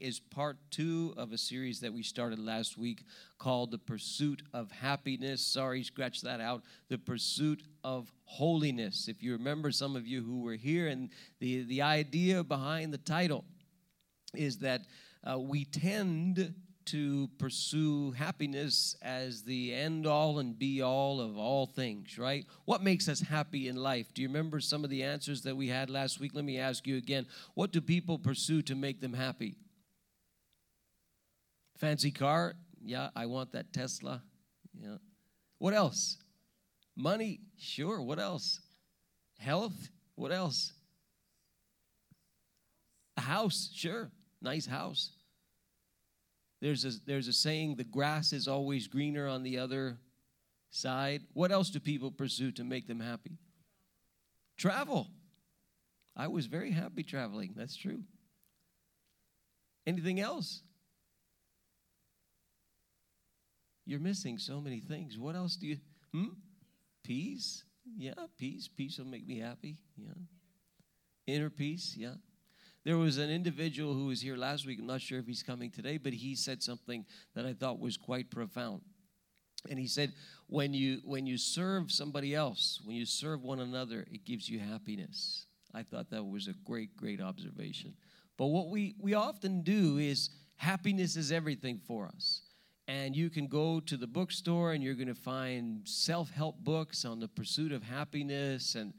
is part two of a series that we started last week called The Pursuit of Happiness. Sorry, scratch that out. The Pursuit of Holiness. If you remember, some of you who were here, and the, the idea behind the title is that uh, we tend to pursue happiness as the end all and be all of all things, right? What makes us happy in life? Do you remember some of the answers that we had last week? Let me ask you again. What do people pursue to make them happy? Fancy car? Yeah, I want that Tesla. Yeah. What else? Money? Sure. What else? Health? What else? A house? Sure. Nice house. There's a, there's a saying the grass is always greener on the other side. What else do people pursue to make them happy? Travel. I was very happy traveling. That's true. Anything else? You're missing so many things. What else do you? Hmm? Peace. Yeah, peace. Peace will make me happy. Yeah. Inner peace. Yeah. There was an individual who was here last week. I'm not sure if he's coming today, but he said something that I thought was quite profound. And he said, when you when you serve somebody else, when you serve one another, it gives you happiness. I thought that was a great, great observation. But what we, we often do is happiness is everything for us and you can go to the bookstore and you're going to find self-help books on the pursuit of happiness and,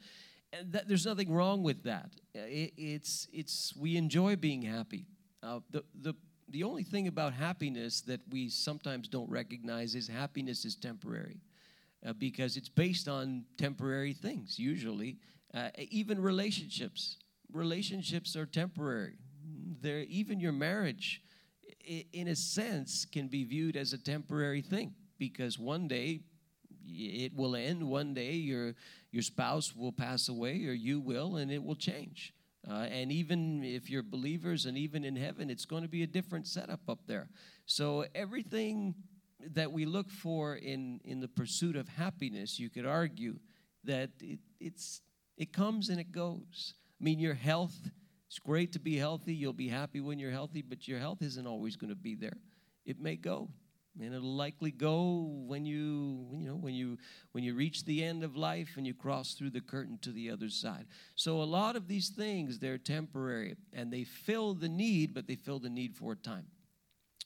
and that, there's nothing wrong with that. It, it's it's we enjoy being happy. Uh, the, the the only thing about happiness that we sometimes don't recognize is happiness is temporary uh, because it's based on temporary things usually. Uh, even relationships. Relationships are temporary. They're even your marriage in a sense, can be viewed as a temporary thing because one day it will end. One day your your spouse will pass away, or you will, and it will change. Uh, and even if you're believers, and even in heaven, it's going to be a different setup up there. So everything that we look for in in the pursuit of happiness, you could argue that it, it's it comes and it goes. I mean, your health it's great to be healthy. You'll be happy when you're healthy, but your health isn't always going to be there. It may go, and it'll likely go when you, you know, when you when you reach the end of life and you cross through the curtain to the other side. So a lot of these things they're temporary and they fill the need, but they fill the need for a time.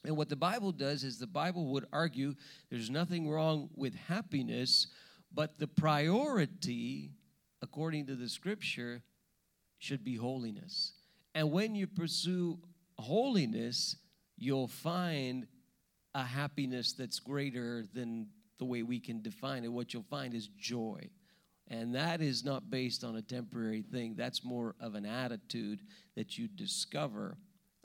And what the Bible does is the Bible would argue there's nothing wrong with happiness, but the priority, according to the scripture, should be holiness. And when you pursue holiness, you'll find a happiness that's greater than the way we can define it. What you'll find is joy. And that is not based on a temporary thing, that's more of an attitude that you discover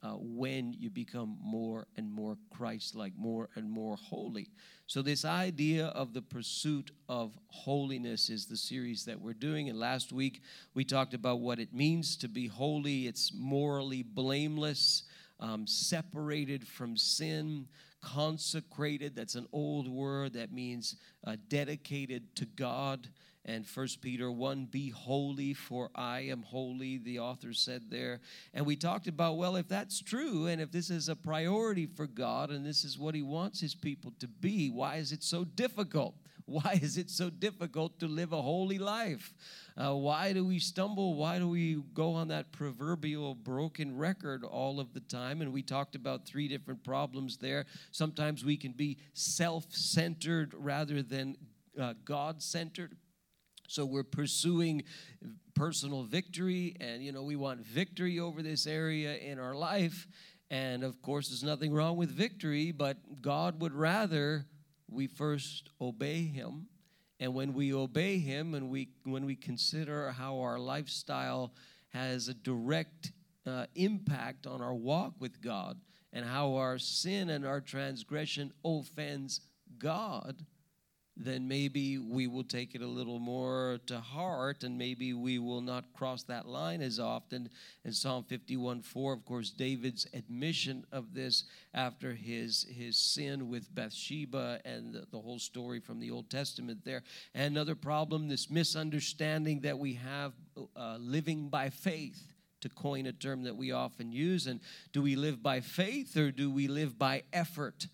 uh, when you become more and more Christ like, more and more holy. So, this idea of the pursuit of holiness is the series that we're doing. And last week we talked about what it means to be holy it's morally blameless, um, separated from sin. Consecrated, that's an old word that means uh, dedicated to God and First Peter 1 be holy for I am holy the author said there. And we talked about well if that's true and if this is a priority for God and this is what he wants his people to be why is it so difficult? Why is it so difficult to live a holy life? Uh, why do we stumble? Why do we go on that proverbial broken record all of the time? And we talked about three different problems there. Sometimes we can be self-centered rather than uh, God-centered so we're pursuing personal victory, and you know, we want victory over this area in our life. And of course, there's nothing wrong with victory, but God would rather we first obey Him. And when we obey Him and we, when we consider how our lifestyle has a direct uh, impact on our walk with God and how our sin and our transgression offends God, then maybe we will take it a little more to heart and maybe we will not cross that line as often. In Psalm 51 4, of course, David's admission of this after his, his sin with Bathsheba and the, the whole story from the Old Testament there. And another problem, this misunderstanding that we have uh, living by faith to coin a term that we often use. And do we live by faith or do we live by effort?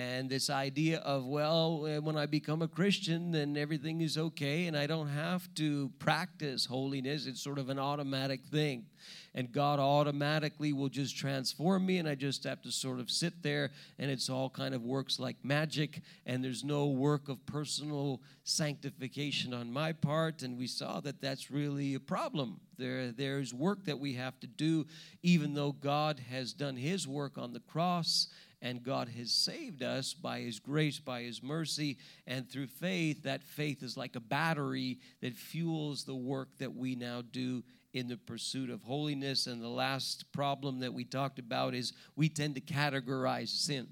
And this idea of, well, eh, when I become a Christian, then everything is okay and I don't have to practice holiness. It's sort of an automatic thing. And God automatically will just transform me, and I just have to sort of sit there, and it's all kind of works like magic, and there's no work of personal sanctification on my part. And we saw that that's really a problem. There, there's work that we have to do, even though God has done His work on the cross and God has saved us by His grace, by His mercy, and through faith. That faith is like a battery that fuels the work that we now do in the pursuit of holiness. And the last problem that we talked about is we tend to categorize sin.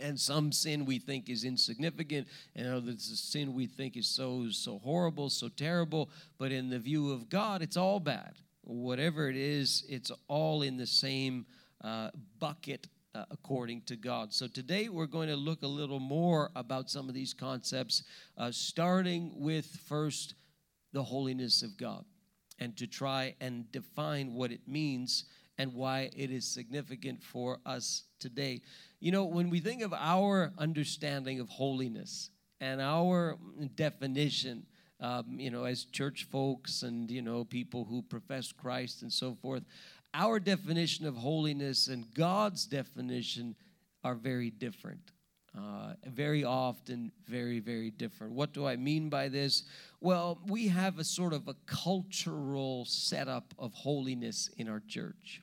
And some sin we think is insignificant, and others a sin we think is so so horrible, so terrible. But in the view of God, it's all bad. Whatever it is, it's all in the same uh, bucket uh, according to God. So today we're going to look a little more about some of these concepts, uh, starting with first the holiness of God, and to try and define what it means and why it is significant for us today. You know, when we think of our understanding of holiness and our definition, um, you know, as church folks and, you know, people who profess Christ and so forth, our definition of holiness and God's definition are very different. Uh, very often, very, very different. What do I mean by this? Well, we have a sort of a cultural setup of holiness in our church.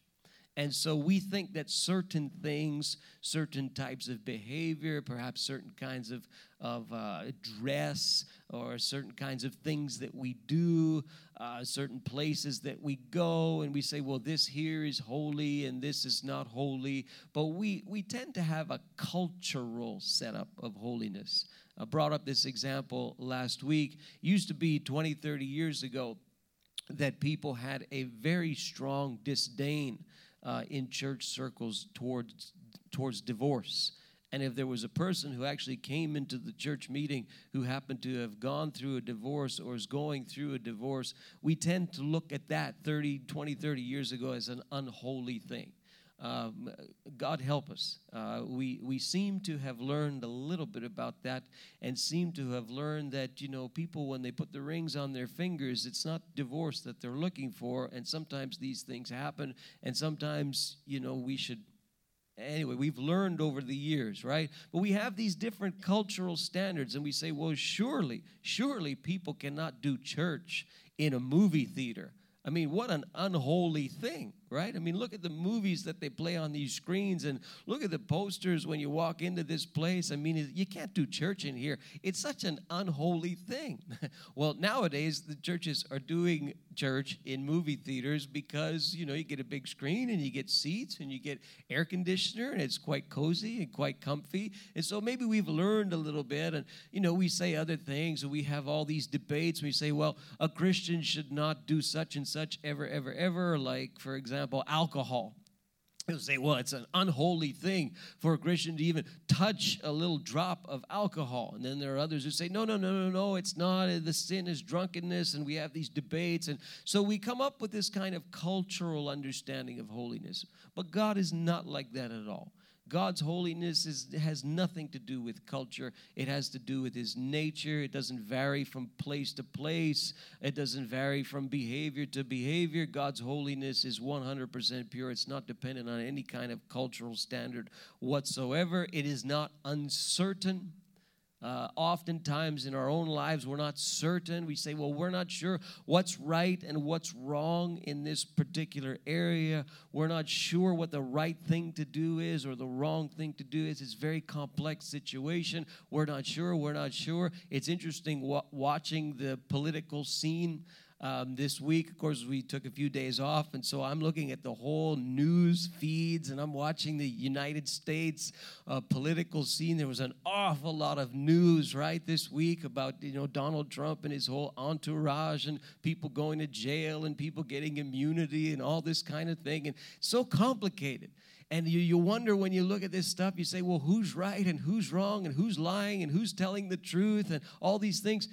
And so we think that certain things, certain types of behavior, perhaps certain kinds of, of uh, dress, or certain kinds of things that we do, uh, certain places that we go, and we say, well, this here is holy and this is not holy. But we, we tend to have a cultural setup of holiness. I brought up this example last week. Used to be 20, 30 years ago that people had a very strong disdain uh, in church circles towards towards divorce. And if there was a person who actually came into the church meeting who happened to have gone through a divorce or is going through a divorce, we tend to look at that 30, 20, 30 years ago as an unholy thing. Um, God help us. Uh, we, we seem to have learned a little bit about that and seem to have learned that, you know, people, when they put the rings on their fingers, it's not divorce that they're looking for. And sometimes these things happen. And sometimes, you know, we should anyway, we've learned over the years, right? But we have these different cultural standards, and we say, well, surely, surely people cannot do church in a movie theater. I mean, what an unholy thing right? I mean, look at the movies that they play on these screens and look at the posters when you walk into this place. I mean, you can't do church in here. It's such an unholy thing. well, nowadays, the churches are doing church in movie theaters because, you know, you get a big screen and you get seats and you get air conditioner and it's quite cozy and quite comfy. And so maybe we've learned a little bit and, you know, we say other things and we have all these debates. We say, well, a Christian should not do such and such ever, ever, ever. Like, for example, example, alcohol. They'll say, well, it's an unholy thing for a Christian to even touch a little drop of alcohol. And then there are others who say, no, no, no, no, no, it's not. The sin is drunkenness. And we have these debates. And so we come up with this kind of cultural understanding of holiness. But God is not like that at all. God's holiness is, has nothing to do with culture. It has to do with his nature. It doesn't vary from place to place, it doesn't vary from behavior to behavior. God's holiness is 100% pure. It's not dependent on any kind of cultural standard whatsoever. It is not uncertain. Uh, oftentimes in our own lives, we're not certain. We say, well, we're not sure what's right and what's wrong in this particular area. We're not sure what the right thing to do is or the wrong thing to do is. It's a very complex situation. We're not sure. We're not sure. It's interesting wa- watching the political scene um, this week. Of course, we took a few days off, and so I'm looking at the whole news feeds and I'm watching the United States uh, political scene. There was an awful lot of news right this week about you know Donald Trump and his whole entourage and people going to jail and people getting immunity and all this kind of thing, and so complicated. And you, you wonder when you look at this stuff, you say, well, who's right and who's wrong and who's lying and who's telling the truth and all these things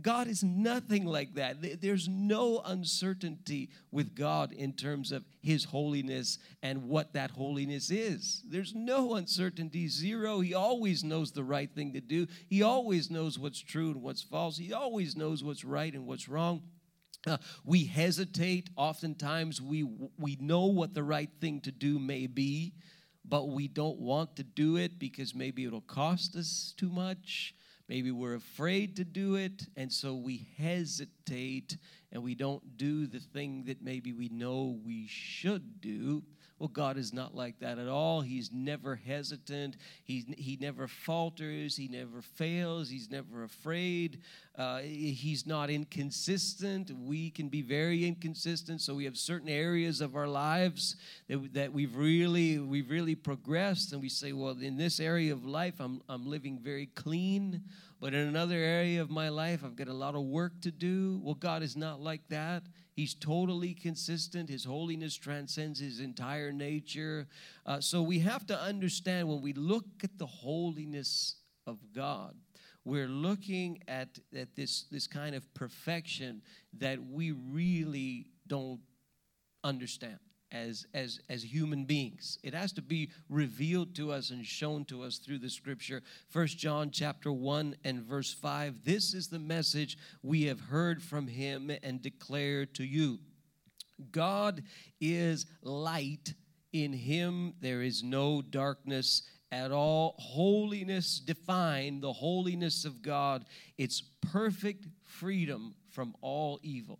God is nothing like that. There's no uncertainty with God in terms of His holiness and what that holiness is. There's no uncertainty, zero. He always knows the right thing to do, He always knows what's true and what's false, He always knows what's right and what's wrong. Uh, we hesitate. Oftentimes, we, we know what the right thing to do may be, but we don't want to do it because maybe it'll cost us too much Maybe we're afraid to do it, and so we hesitate and we don't do the thing that maybe we know we should do. Well, God is not like that at all. He's never hesitant. He, he never falters. He never fails. He's never afraid. Uh, he's not inconsistent. We can be very inconsistent. So we have certain areas of our lives that, that we've really we've really progressed, and we say, well, in this area of life, I'm I'm living very clean. But in another area of my life, I've got a lot of work to do. Well, God is not like that. He's totally consistent. His holiness transcends his entire nature. Uh, so we have to understand when we look at the holiness of God, we're looking at, at this, this kind of perfection that we really don't understand as, as, as human beings. It has to be revealed to us and shown to us through the scripture. First John chapter 1 and verse 5. This is the message we have heard from him and declare to you. God is light. In him there is no darkness at all. Holiness define the holiness of God. It's perfect freedom from all evil.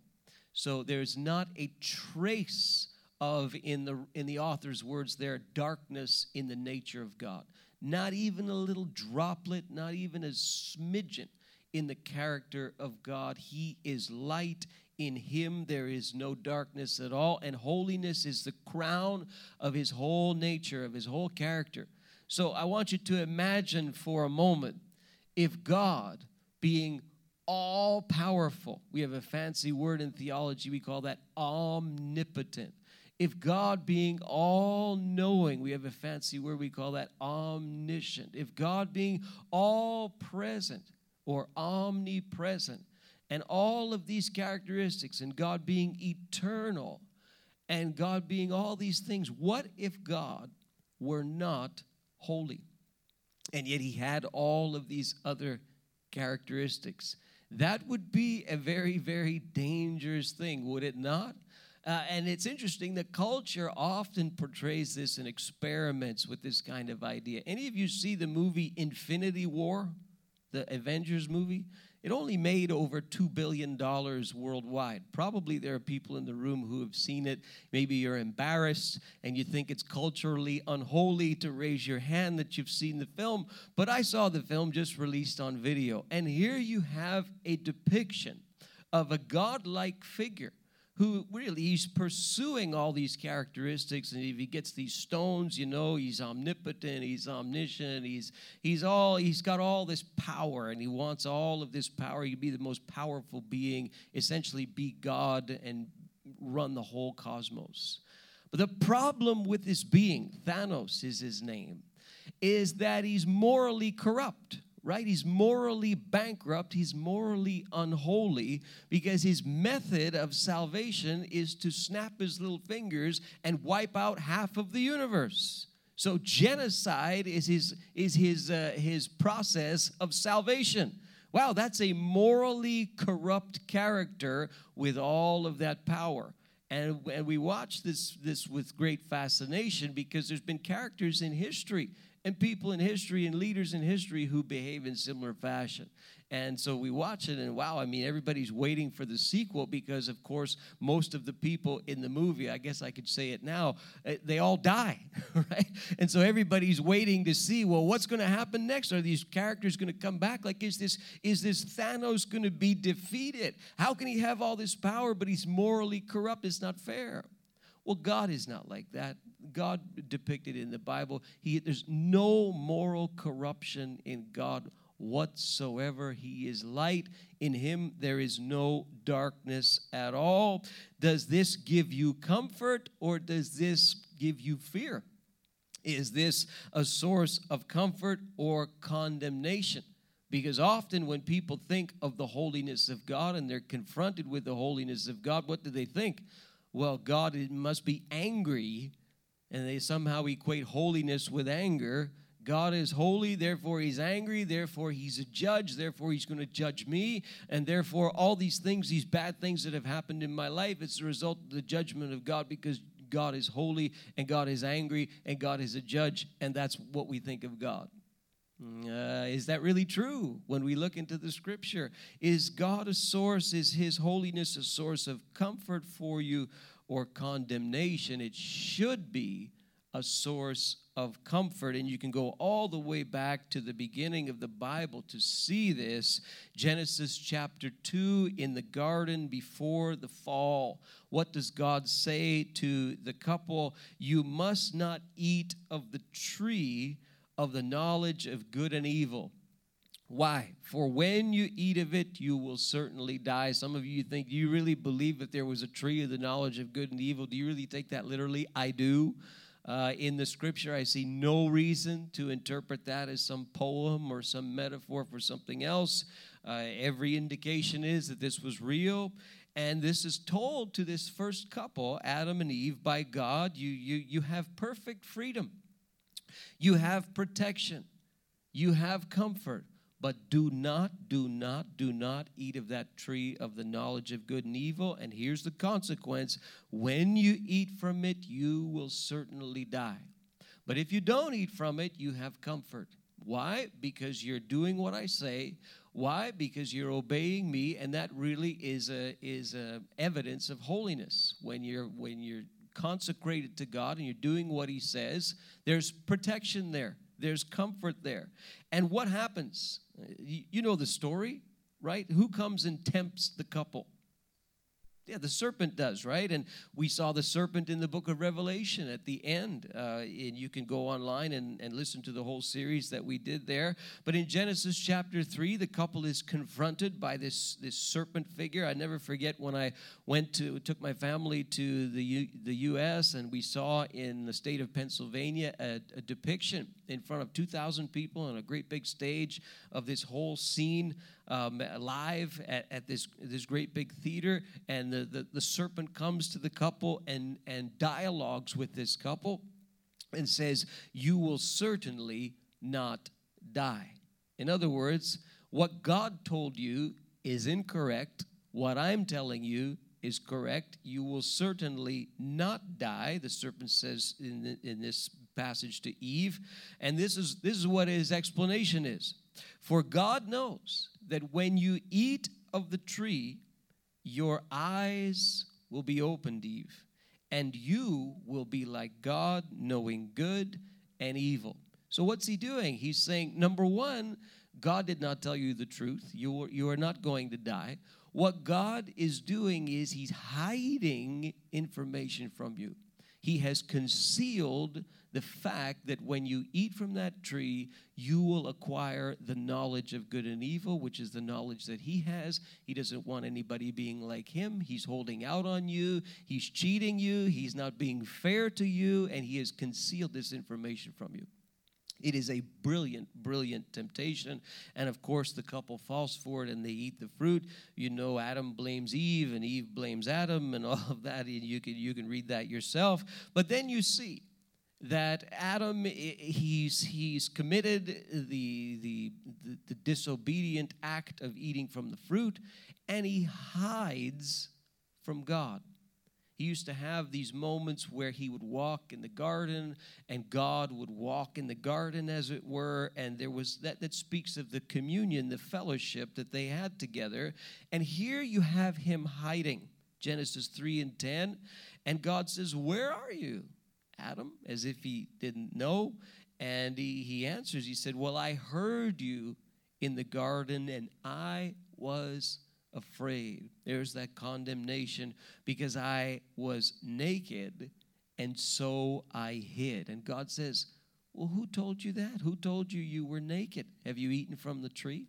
So there's not a trace of in the in the author's words there darkness in the nature of God. Not even a little droplet, not even a smidgen in the character of God. He is light. In him there is no darkness at all, and holiness is the crown of his whole nature, of his whole character. So I want you to imagine for a moment if God, being all powerful, we have a fancy word in theology, we call that omnipotent if God being all knowing, we have a fancy word, we call that omniscient. If God being all present or omnipresent, and all of these characteristics, and God being eternal, and God being all these things, what if God were not holy? And yet he had all of these other characteristics. That would be a very, very dangerous thing, would it not? Uh, and it's interesting that culture often portrays this and experiments with this kind of idea. Any of you see the movie Infinity War, the Avengers movie? It only made over $2 billion worldwide. Probably there are people in the room who have seen it. Maybe you're embarrassed and you think it's culturally unholy to raise your hand that you've seen the film. But I saw the film just released on video. And here you have a depiction of a godlike figure who really he's pursuing all these characteristics and if he gets these stones you know he's omnipotent he's omniscient he's he's all he's got all this power and he wants all of this power. He be the most powerful being essentially be god and run the whole cosmos. But the problem with this being thanos is his name is that he's morally corrupt right? He's morally bankrupt, he's morally unholy because his method of salvation is to snap his little fingers and wipe out half of the universe. So genocide is his is his uh, his process of salvation. Wow, that's a morally corrupt character with all of that power. And, and we watch this, this with great fascination because there's been characters in history and people in history and leaders in history who behave in similar fashion. And so we watch it, and wow, I mean, everybody's waiting for the sequel because, of course, most of the people in the movie, I guess I could say it now, eh, they all die, right? And so everybody's waiting to see, well, what's going to happen next? Are these characters going to come back? Like, is this is this Thanos going to be defeated? How can he have all this power, but he's morally corrupt? It's not fair. Well, God is not like that. God depicted in the Bible, he, there's no moral corruption in God whatsoever. He is light. In him there is no darkness at all. Does this give you comfort or does this give you fear? Is this a source of comfort or condemnation? Because often when people think of the holiness of God and they're confronted with the holiness of God, what do they think? Well, God must be angry, and they somehow equate holiness with anger. God is holy, therefore he's angry, therefore he's a judge, therefore he's going to judge me, and therefore all these things, these bad things that have happened in my life, it's the result of the judgment of God because God is holy and God is angry and God is a judge, and that's what we think of God. Uh, is that really true when we look into the scripture? Is God a source? Is His holiness a source of comfort for you or condemnation? It should be a source of comfort. And you can go all the way back to the beginning of the Bible to see this. Genesis chapter 2 in the garden before the fall. What does God say to the couple? You must not eat of the tree of the knowledge of good and evil. Why? For when you eat of it, you will certainly die. Some of you think, do you really believe that there was a tree of the knowledge of good and evil? Do you really take that literally? I do. Uh, in the scripture, I see no reason to interpret that as some poem or some metaphor for something else. Uh, every indication is that this was real. And this is told to this first couple, Adam and Eve, by God. You, you, you have perfect freedom, you have protection, you have comfort. But do not, do not, do not eat of that tree of the knowledge of good and evil. And here's the consequence when you eat from it, you will certainly die. But if you don't eat from it, you have comfort. Why? Because you're doing what I say. Why? Because you're obeying me, and that really is a is a evidence of holiness. When you're when you're consecrated to God and you're doing what He says, there's protection there. There's comfort there. And what happens? You know the story, right? Who comes and tempts the couple? Yeah, the serpent does, right? And we saw the serpent in the book of Revelation at the end. Uh, and you can go online and, and listen to the whole series that we did there. But in Genesis chapter 3, the couple is confronted by this, this serpent figure. I never forget when I went to, took my family to the, U, the U.S., and we saw in the state of Pennsylvania a, a depiction in front of 2,000 people on a great big stage of this whole scene um, live at, at, this, this great big theater. And the, the, the serpent comes to the couple and, and dialogues with this couple and says, You will certainly not die. In other words, what God told you is incorrect. What I'm telling you is correct. You will certainly not die, the serpent says in, the, in this passage to Eve. And this is, this is what his explanation is. For God knows that when you eat of the tree, your eyes will be opened, Eve, and you will be like God, knowing good and evil. So, what's he doing? He's saying, number one, God did not tell you the truth. You you are not going to die. What God is doing is he's hiding information from you. He has concealed the fact that when you eat from that tree, you will acquire the knowledge of good and evil, which is the knowledge that he has. He doesn't want anybody being like him. He's holding out on you, he's cheating you, he's not being fair to you, and he has concealed this information from you. It is a brilliant, brilliant temptation. And of course, the couple falls for it and they eat the fruit. You know, Adam blames Eve and Eve blames Adam and all of that. And you can, you can read that yourself. But then you see that Adam he's he's committed the, the, the the disobedient act of eating from the fruit and he hides from God. He used to have these moments where he would walk in the garden and God would walk in the garden as it were and there was that that speaks of the communion, the fellowship that they had together. And here you have him hiding. Genesis 3 and 10 and God says, "Where are you?" Adam, as if he didn't know. And he, he answers, he said, Well, I heard you in the garden and I was afraid. There's that condemnation because I was naked and so I hid. And God says, Well, who told you that? Who told you you were naked? Have you eaten from the tree?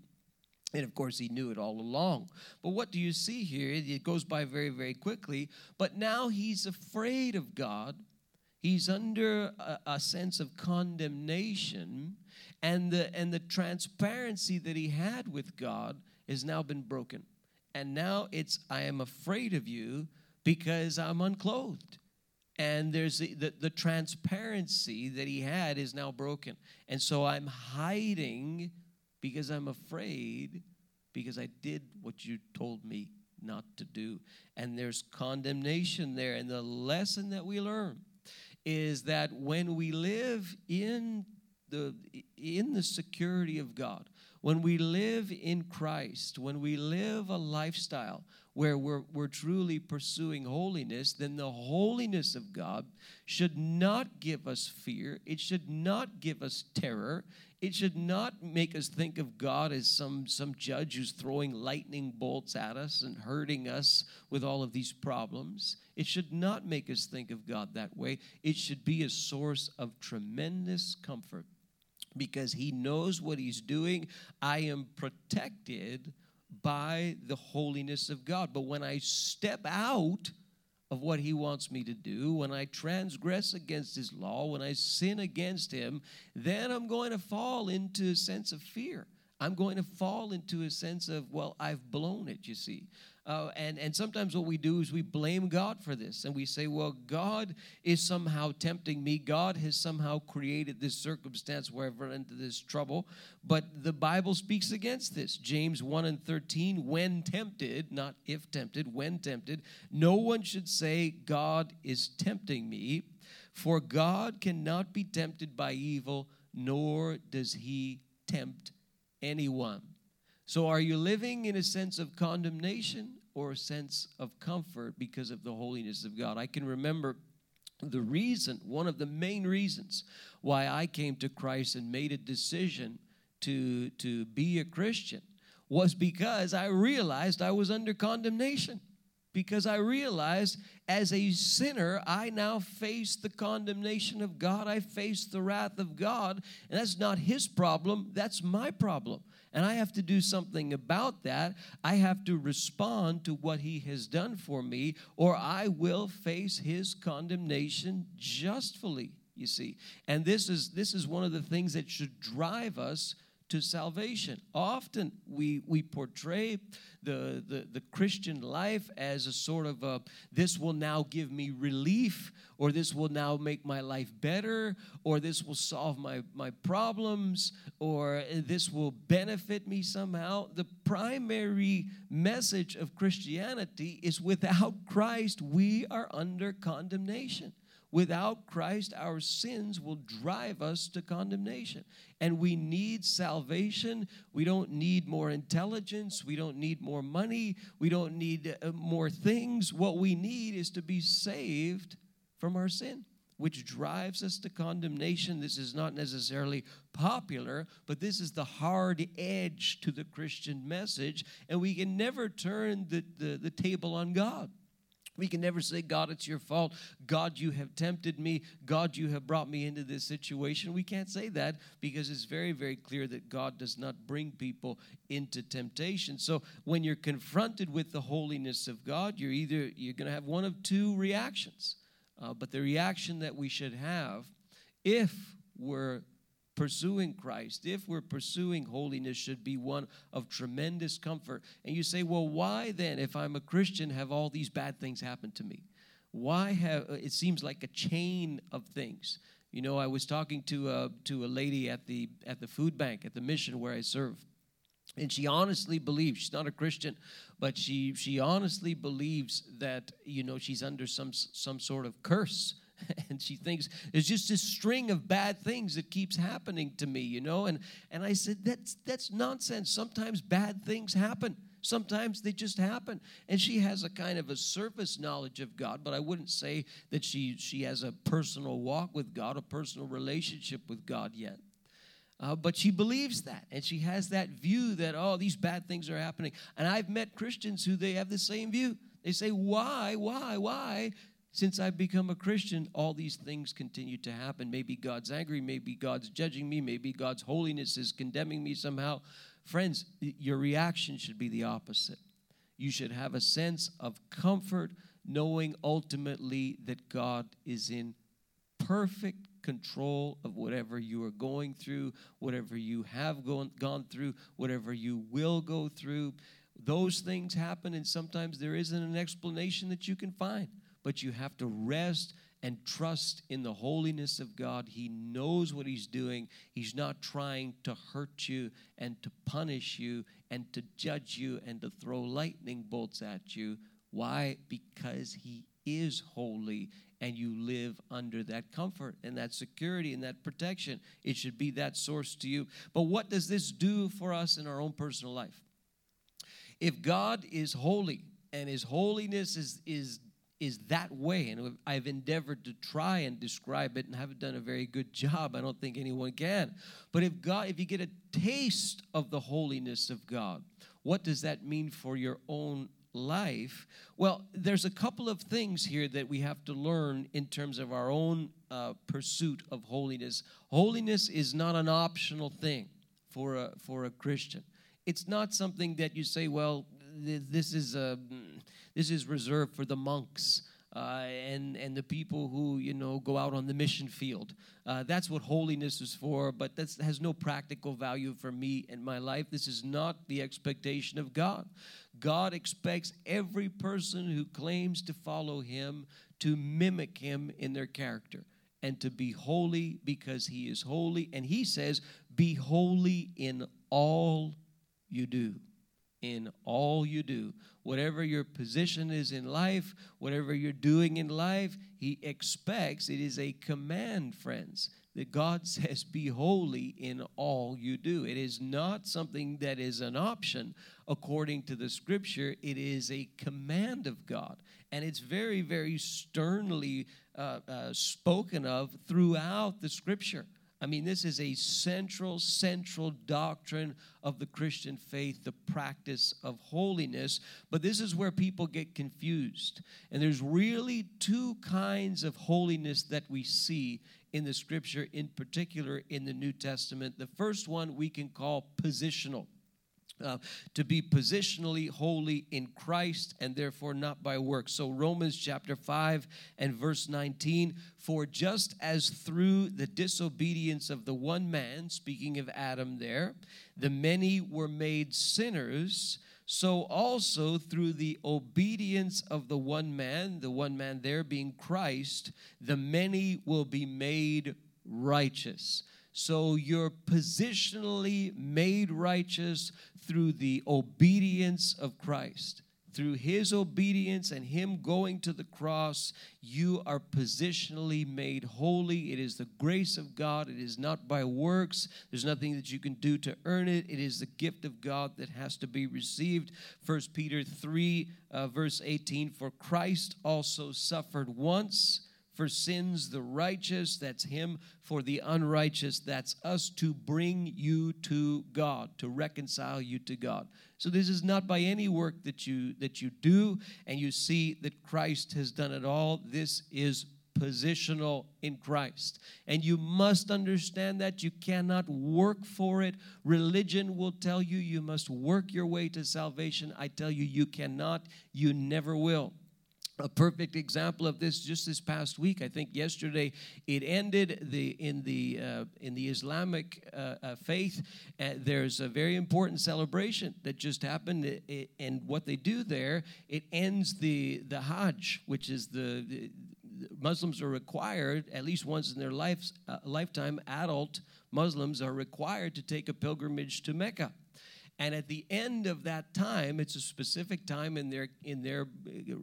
And of course, he knew it all along. But what do you see here? It goes by very, very quickly. But now he's afraid of God He's under a, a sense of condemnation, and the, and the transparency that he had with God has now been broken. And now it's, I am afraid of you because I'm unclothed. And there's the, the, the transparency that he had is now broken. And so I'm hiding because I'm afraid because I did what you told me not to do. And there's condemnation there. And the lesson that we learn is that when we live in the in the security of God, when we live in Christ, when we live a lifestyle where we're, we're truly pursuing holiness, then the holiness of God should not give us fear. It should not give us terror. It should not make us think of God as some, some judge who's throwing lightning bolts at us and hurting us with all of these problems. It should not make us think of God that way. It should be a source of tremendous comfort because He knows what He's doing. I am protected by the holiness of God. But when I step out of what He wants me to do, when I transgress against His law, when I sin against Him, then I'm going to fall into a sense of fear. I'm going to fall into a sense of, well, I've blown it, you see. Uh, and, and sometimes what we do is we blame God for this. And we say, well, God is somehow tempting me. God has somehow created this circumstance where I've run into this trouble. But the Bible speaks against this. James 1 and 13, when tempted, not if tempted, when tempted, no one should say, God is tempting me. For God cannot be tempted by evil, nor does he tempt anyone. So, are you living in a sense of condemnation or a sense of comfort because of the holiness of God? I can remember the reason, one of the main reasons why I came to Christ and made a decision to, to be a Christian was because I realized I was under condemnation because I realized as a sinner, I now face the condemnation of God. I face the wrath of God. And that's not his problem, that's my problem. And I have to do something about that. I have to respond to what he has done for me, or I will face his condemnation justly, you see. And this is this is one of the things that should drive us to salvation. Often we, we portray the, the, the Christian life as a sort of a, this will now give me relief, or this will now make my life better, or this will solve my, my problems, or this will benefit me somehow. The primary message of Christianity is without Christ, we are under condemnation. Without Christ, our sins will drive us to condemnation. And we need salvation. We don't need more intelligence. We don't need more money. We don't need uh, more things. What we need is to be saved from our sin which drives us to condemnation. This is not necessarily popular, but this is the hard edge to the Christian message, and we can never turn the, the, the table on God. We can never say, God, it's your fault. God, you have tempted me. God, you have brought me into this situation. We can't say that because it's very, very clear that God does not bring people into temptation. So when you're confronted with the holiness of God, you're either you're going to have one of two reactions. Uh, but the reaction that we should have if we're pursuing Christ, if we're pursuing holiness, should be one of tremendous comfort. And you say, well, why then, if I'm a Christian, have all these bad things happen to me? Why have it seems like a chain of things? You know, I was talking to a, to a lady at the at the food bank at the mission where I serve, and she honestly believes she's not a Christian, but she she honestly believes that you know she's under some some sort of curse and she thinks it's just this string of bad things that keeps happening to me you know? And and i said that's that's nonsense. Sometimes bad things happen. Sometimes they just happen. And she has a kind of a surface knowledge of god but i wouldn't say that she she has a personal walk with god a personal relationship with god yet. Uh, but she believes that and she has that view that oh these bad things are happening. And i've met christians who they have the same view. They say why why why since I've become a Christian, all these things continue to happen. Maybe God's angry, maybe God's judging me, maybe God's holiness is condemning me somehow. Friends, your reaction should be the opposite. You should have a sense of comfort knowing ultimately that God is in perfect control of whatever you are going through, whatever you have gone, gone through, whatever you will go through. Those things happen, and sometimes there isn't an explanation that you can find, but you have to rest and trust in the holiness of God. He knows what He's doing. He's not trying to hurt you and to punish you and to judge you and to throw lightning bolts at you. Why? Because He is holy and you live under that comfort and that security and that protection. It should be that source to you. But what does this do for us in our own personal life? If God is holy and his holiness is, is, is that way, and I've endeavored to try and describe it and haven't done a very good job, I don't think anyone can. But if God, if you get a taste of the holiness of God, what does that mean for your own life? Well, there's a couple of things here that we have to learn in terms of our own uh, pursuit of holiness. Holiness is not an optional thing for a, for a Christian. It's not something that you say, well, this is, a, this is reserved for the monks uh, and and the people who you know go out on the mission field. Uh, that's what holiness is for, but that has no practical value for me in my life. This is not the expectation of God. God expects every person who claims to follow Him to mimic Him in their character and to be holy because He is holy. And He says, "Be holy in all you do." in all you do. Whatever your position is in life, whatever you're doing in life, He expects it is a command, friends, that God says, Be holy in all you do. It is not something that is an option according to the scripture, it is a command of God. And it's very, very sternly uh, uh, spoken of throughout the scripture. I mean, this is a central, central doctrine of the Christian faith, the practice of holiness. But this is where people get confused. And there's really two kinds of holiness that we see in the scripture, in particular in the New Testament. The first one we can call positional. Uh, to be positionally holy in Christ and therefore not by works. So, Romans chapter 5 and verse 19 For just as through the disobedience of the one man, speaking of Adam there, the many were made sinners, so also through the obedience of the one man, the one man there being Christ, the many will be made righteous. So you're positionally made righteous through the obedience of Christ. Through his obedience and him going to the cross, you are positionally made holy. It is the grace of God. It is not by works. There's nothing that you can do to earn it. It is the gift of God that has to be received. 1 Peter 3, uh, verse 18 For Christ also suffered once for sins, the righteous, that's him, for the unrighteous, that's us, to bring you to God, to reconcile you to God. So this is not by any work that you that you do and you see that Christ has done it all. This is positional in Christ. And you must understand that you cannot work for it. Religion will tell you you must work your way to salvation. I tell you, you cannot, you never will a perfect example of this just this past week. I think yesterday it ended the in the uh, in the islamic uh, uh, faith. Uh, there's a very important celebration that just happened it, it, and what they do there it ends the the hajj which is the, the muslims are required at least once in their life, uh, lifetime adult muslims are required to take a pilgrimage to mecca and at the end of that time, it's a specific time in their in their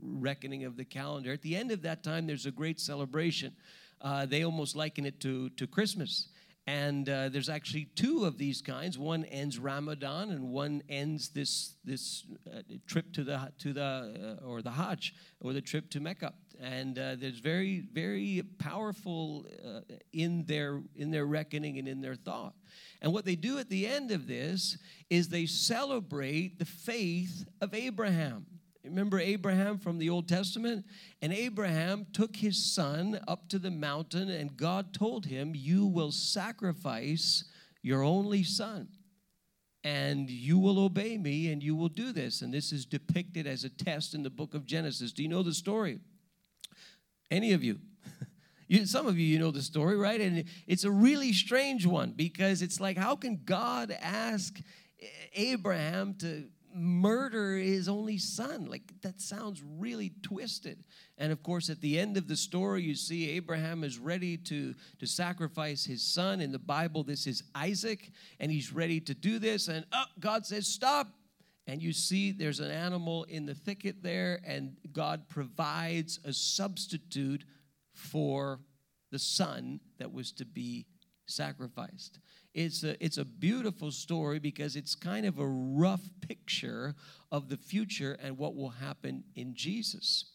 reckoning of the calendar. At the end of that time, there's a great celebration. Uh, they almost liken it to to Christmas. And uh, there's actually two of these kinds. One ends Ramadan, and one ends this this uh, trip to the to the uh, or the Hajj or the trip to Mecca. And uh, there's very very powerful uh, in their in their reckoning and in their thought. And what they do at the end of this is they celebrate the faith of Abraham. Remember Abraham from the Old Testament? And Abraham took his son up to the mountain, and God told him, You will sacrifice your only son, and you will obey me, and you will do this. And this is depicted as a test in the book of Genesis. Do you know the story? Any of you? You, some of you, you know the story, right? And it's a really strange one because it's like, how can God ask Abraham to murder his only son. Like, that sounds really twisted. And of course, at the end of the story, you see Abraham is ready to, to sacrifice his son. In the Bible, this is Isaac, and he's ready to do this. And oh, God says, Stop. And you see there's an animal in the thicket there, and God provides a substitute for the son that was to be sacrificed. It's a, it's a beautiful story because it's kind of a rough picture of the future and what will happen in Jesus.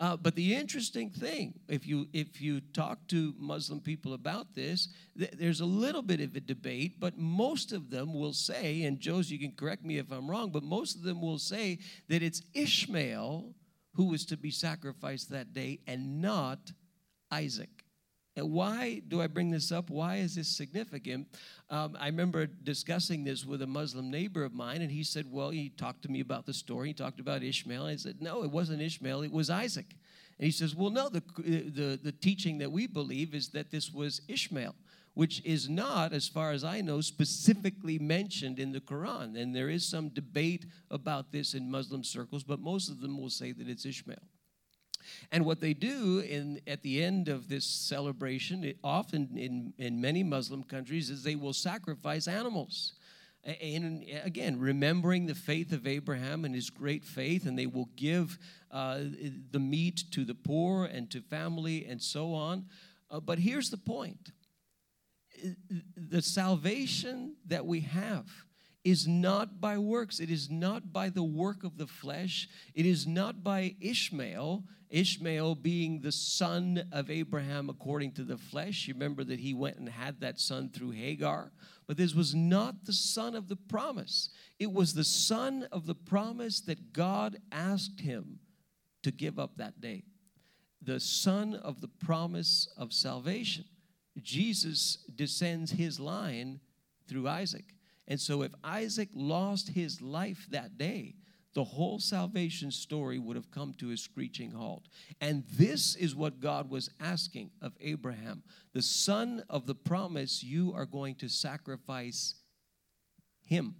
Uh, but the interesting thing, if you if you talk to Muslim people about this, th- there's a little bit of a debate, but most of them will say, and Joe's, you can correct me if I'm wrong, but most of them will say that it's Ishmael who was to be sacrificed that day and not Isaac. Why do I bring this up? Why is this significant? Um, I remember discussing this with a Muslim neighbor of mine, and he said, Well, he talked to me about the story. He talked about Ishmael. I said, No, it wasn't Ishmael, it was Isaac. And he says, Well, no, the, the, the teaching that we believe is that this was Ishmael, which is not, as far as I know, specifically mentioned in the Quran. And there is some debate about this in Muslim circles, but most of them will say that it's Ishmael. And what they do in, at the end of this celebration, it, often in, in many Muslim countries, is they will sacrifice animals. And again, remembering the faith of Abraham and his great faith, and they will give uh, the meat to the poor and to family and so on. Uh, but here's the point the salvation that we have is not by works. It is not by the work of the flesh. It is not by Ishmael. Ishmael being the son of Abraham according to the flesh. You remember that he went and had that son through Hagar. But this was not the son of the promise. It was the son of the promise that God asked him to give up that day. The son of the promise of salvation. Jesus descends his line through Isaac. And so, if Isaac lost his life that day, the whole salvation story would have come to a screeching halt. And this is what God was asking of Abraham the son of the promise, you are going to sacrifice him.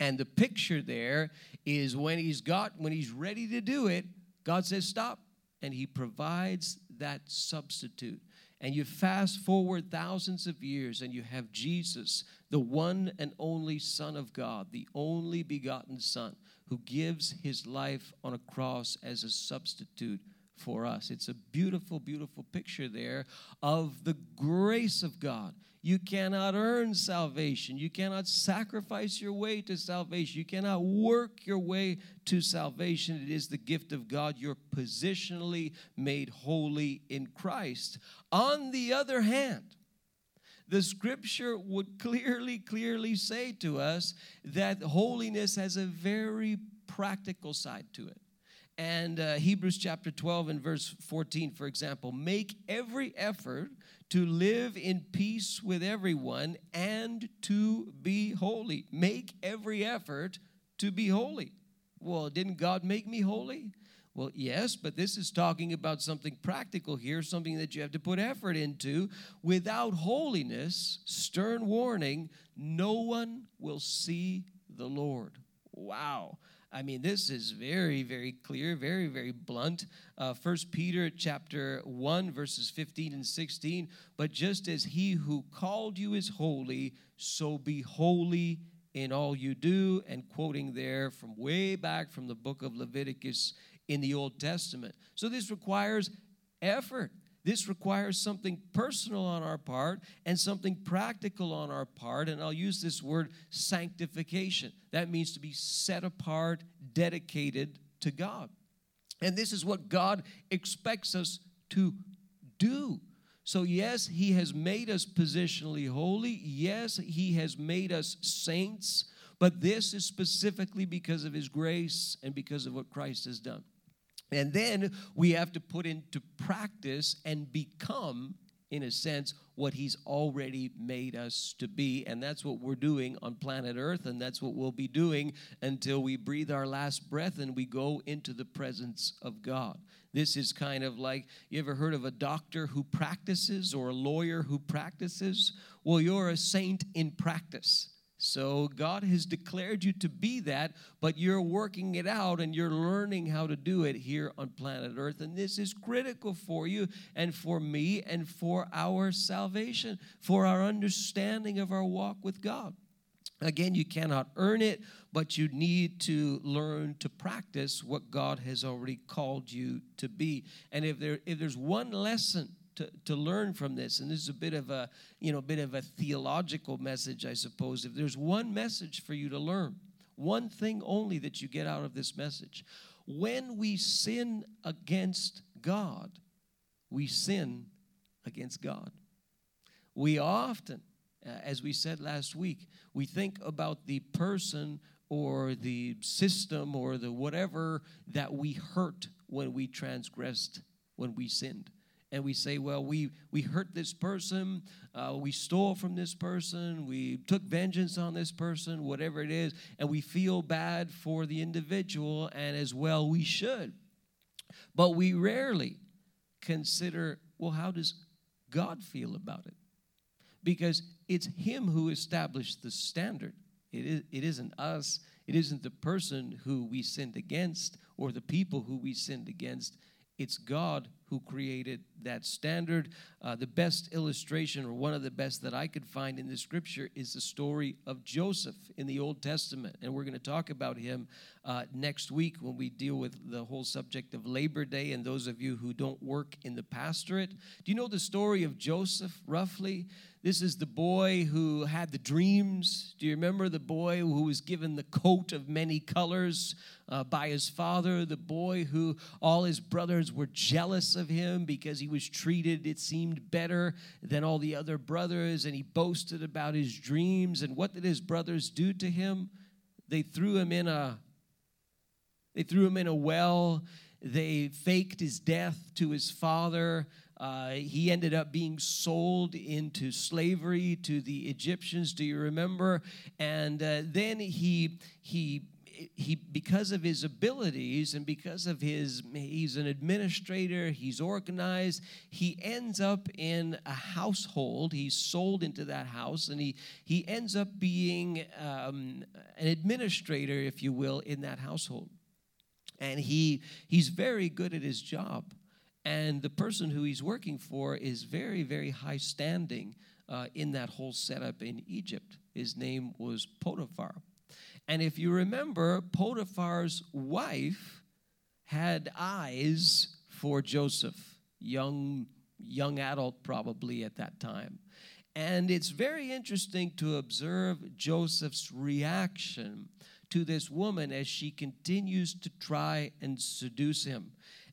And the picture there is when he's got, when he's ready to do it, God says, stop. And he provides that substitute and you fast forward thousands of years and you have Jesus, the one and only Son of God, the only begotten Son, who gives his life on a cross as a substitute for us. It's a beautiful, beautiful picture there of the grace of God. You cannot earn salvation. You cannot sacrifice your way to salvation. You cannot work your way to salvation. It is the gift of God. You're positionally made holy in Christ. On the other hand, the scripture would clearly, clearly say to us that holiness has a very practical side to it. And uh, Hebrews chapter 12 and verse 14, for example, make every effort to live in peace with everyone and to be holy. Make every effort to be holy. Well, didn't God make me holy? Well, yes, but this is talking about something practical here, something that you have to put effort into. Without holiness, stern warning, no one will see the Lord. Wow. I mean, this is very, very clear, very, very blunt. Uh, First Peter chapter 1, verses 15 and 16. But just as he who called you is holy, so be holy in all you do. And quoting there from way back from the book of Leviticus in the Old Testament. So this requires effort. This requires something personal on our part and something practical on our part. And I'll use this word sanctification. That means to be set apart, dedicated to God. And this is what God expects us to do. So, yes, He has made us positionally holy. Yes, He has made us saints. But this is specifically because of His grace and because of what Christ has done. And then we have to put into practice and become in a sense, what He's already made us to be. And that's what we're doing on planet Earth, and that's what we'll be doing until we breathe our last breath and we go into the presence of God. This is kind of like you ever heard of a doctor who practices or a lawyer who practices? Well, you're a saint in practice. So God has declared you to be that, but you're working it out and you're learning how to do it here on planet Earth. And this is critical for you and for me and for our salvation, for our understanding of our walk with God. Again, you cannot earn it, but you need to learn to practice what God has already called you to be. And if there if there's one lesson to, to learn from this. And this is a bit of a you know a bit of a theological message i suppose. If there's one message for you to learn one thing only that you get out of this message when we sin against god we sin against god. We often uh, as we said last week we think about the person or the system or the whatever that we hurt when we transgressed when we sinned and we say, well, we, we hurt this person, uh, we stole from this person, we took vengeance on this person, whatever it is, and we feel bad for the individual, and as well we should. But we rarely consider, well, how does God feel about it? Because it's Him who established the standard. It, is, it isn't us, it isn't the person who we sinned against or the people who we sinned against. It's God who created that standard. Uh, the best illustration, or one of the best that I could find in the scripture, is the story of Joseph in the Old Testament. And we're going to talk about him uh, next week when we deal with the whole subject of Labor Day. And those of you who don't work in the pastorate, do you know the story of Joseph roughly? This is the boy who had the dreams. Do you remember the boy who was given the coat of many colors uh, by his father? The boy who all his brothers were jealous of him because he was treated, it seemed, better than all the other brothers, and he boasted about his dreams. And what did his brothers do to him? They threw him in a they threw him in a well. They faked his death to his father. Uh, he ended up being sold into slavery to the Egyptians. Do you remember? And uh, then he he he because of his abilities and because of his he's an administrator he's organized he ends up in a household he's sold into that house and he he ends up being um, an administrator if you will in that household and he he's very good at his job and the person who he's working for is very, very high standing uh, in that whole setup in Egypt. His name was Potiphar. And if you remember, Potiphar's wife had eyes for Joseph, young, young adult probably at that time. And it's very interesting to observe Joseph's reaction to this woman as she continues to try and seduce him.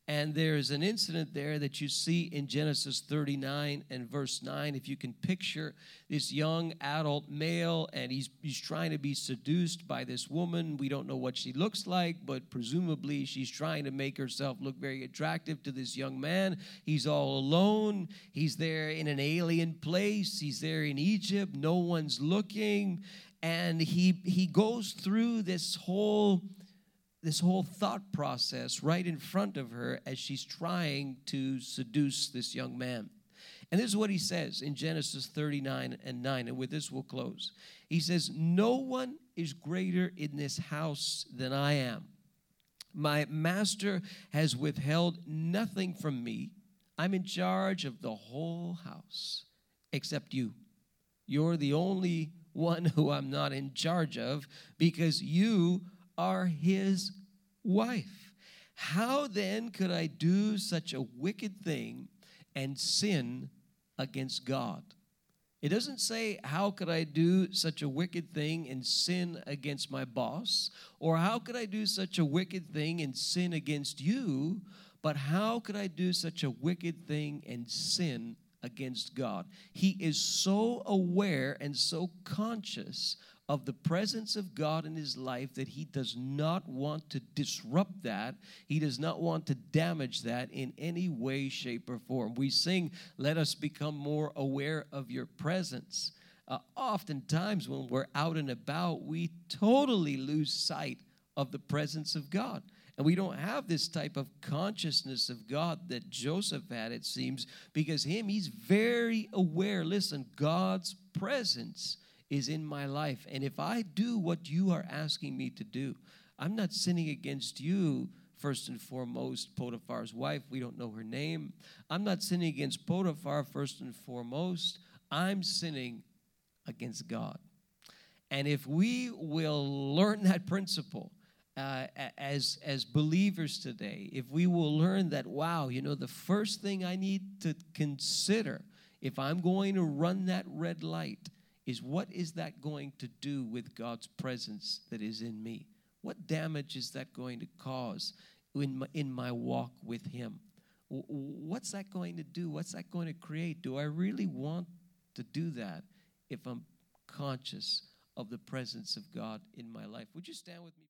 And there's an incident there that you see in Genesis 39 and verse 9. If you can picture this young adult male, and he's, he's trying to be seduced by this woman. We don't know what she looks like, but presumably she's trying to make herself look very attractive to this young man. He's all alone. He's there in an alien place. He's there in Egypt. No one's looking. And he, he goes through this whole this whole thought process right in front of her as she's trying to seduce this young man. And this is what he says in Genesis 39 and 9, and with this we'll close. He says, No one is greater in this house than I am. My master has withheld nothing from me. I'm in charge of the whole house except you. You're the only one who I'm not in charge of because you are his wife. How then could I do such a wicked thing and sin against God? It doesn't say, How could I do such a wicked thing and sin against my boss? Or how could I do such a wicked thing and sin against you? But how could I do such a wicked thing and sin against God? He is so aware and so conscious of the presence of God in his life that he does not want to disrupt that. He does not want to damage that in any way, shape, or form. We sing, Let us become more aware of your presence. Uh, oftentimes, when we're out and about, we totally lose sight of the presence of God. And we don't have this type of consciousness of God that Joseph had, it seems, because him, he's very aware. Listen, God's presence is in my life. And if I do what you are asking me to do, I'm not sinning against you, first and foremost, Potiphar's wife. We don't know her name. I'm not sinning against Potiphar, first and foremost. I'm sinning against God. And if we will learn that principle, uh, as as believers today if we will learn that wow you know the first thing i need to consider if i'm going to run that red light is what is that going to do with god's presence that is in me? What damage is that going to cause in my, in my walk with him? What's that going to do? What's that going to create? Do i really want to do that if i'm conscious of the presence of god in my life? Would you stand with me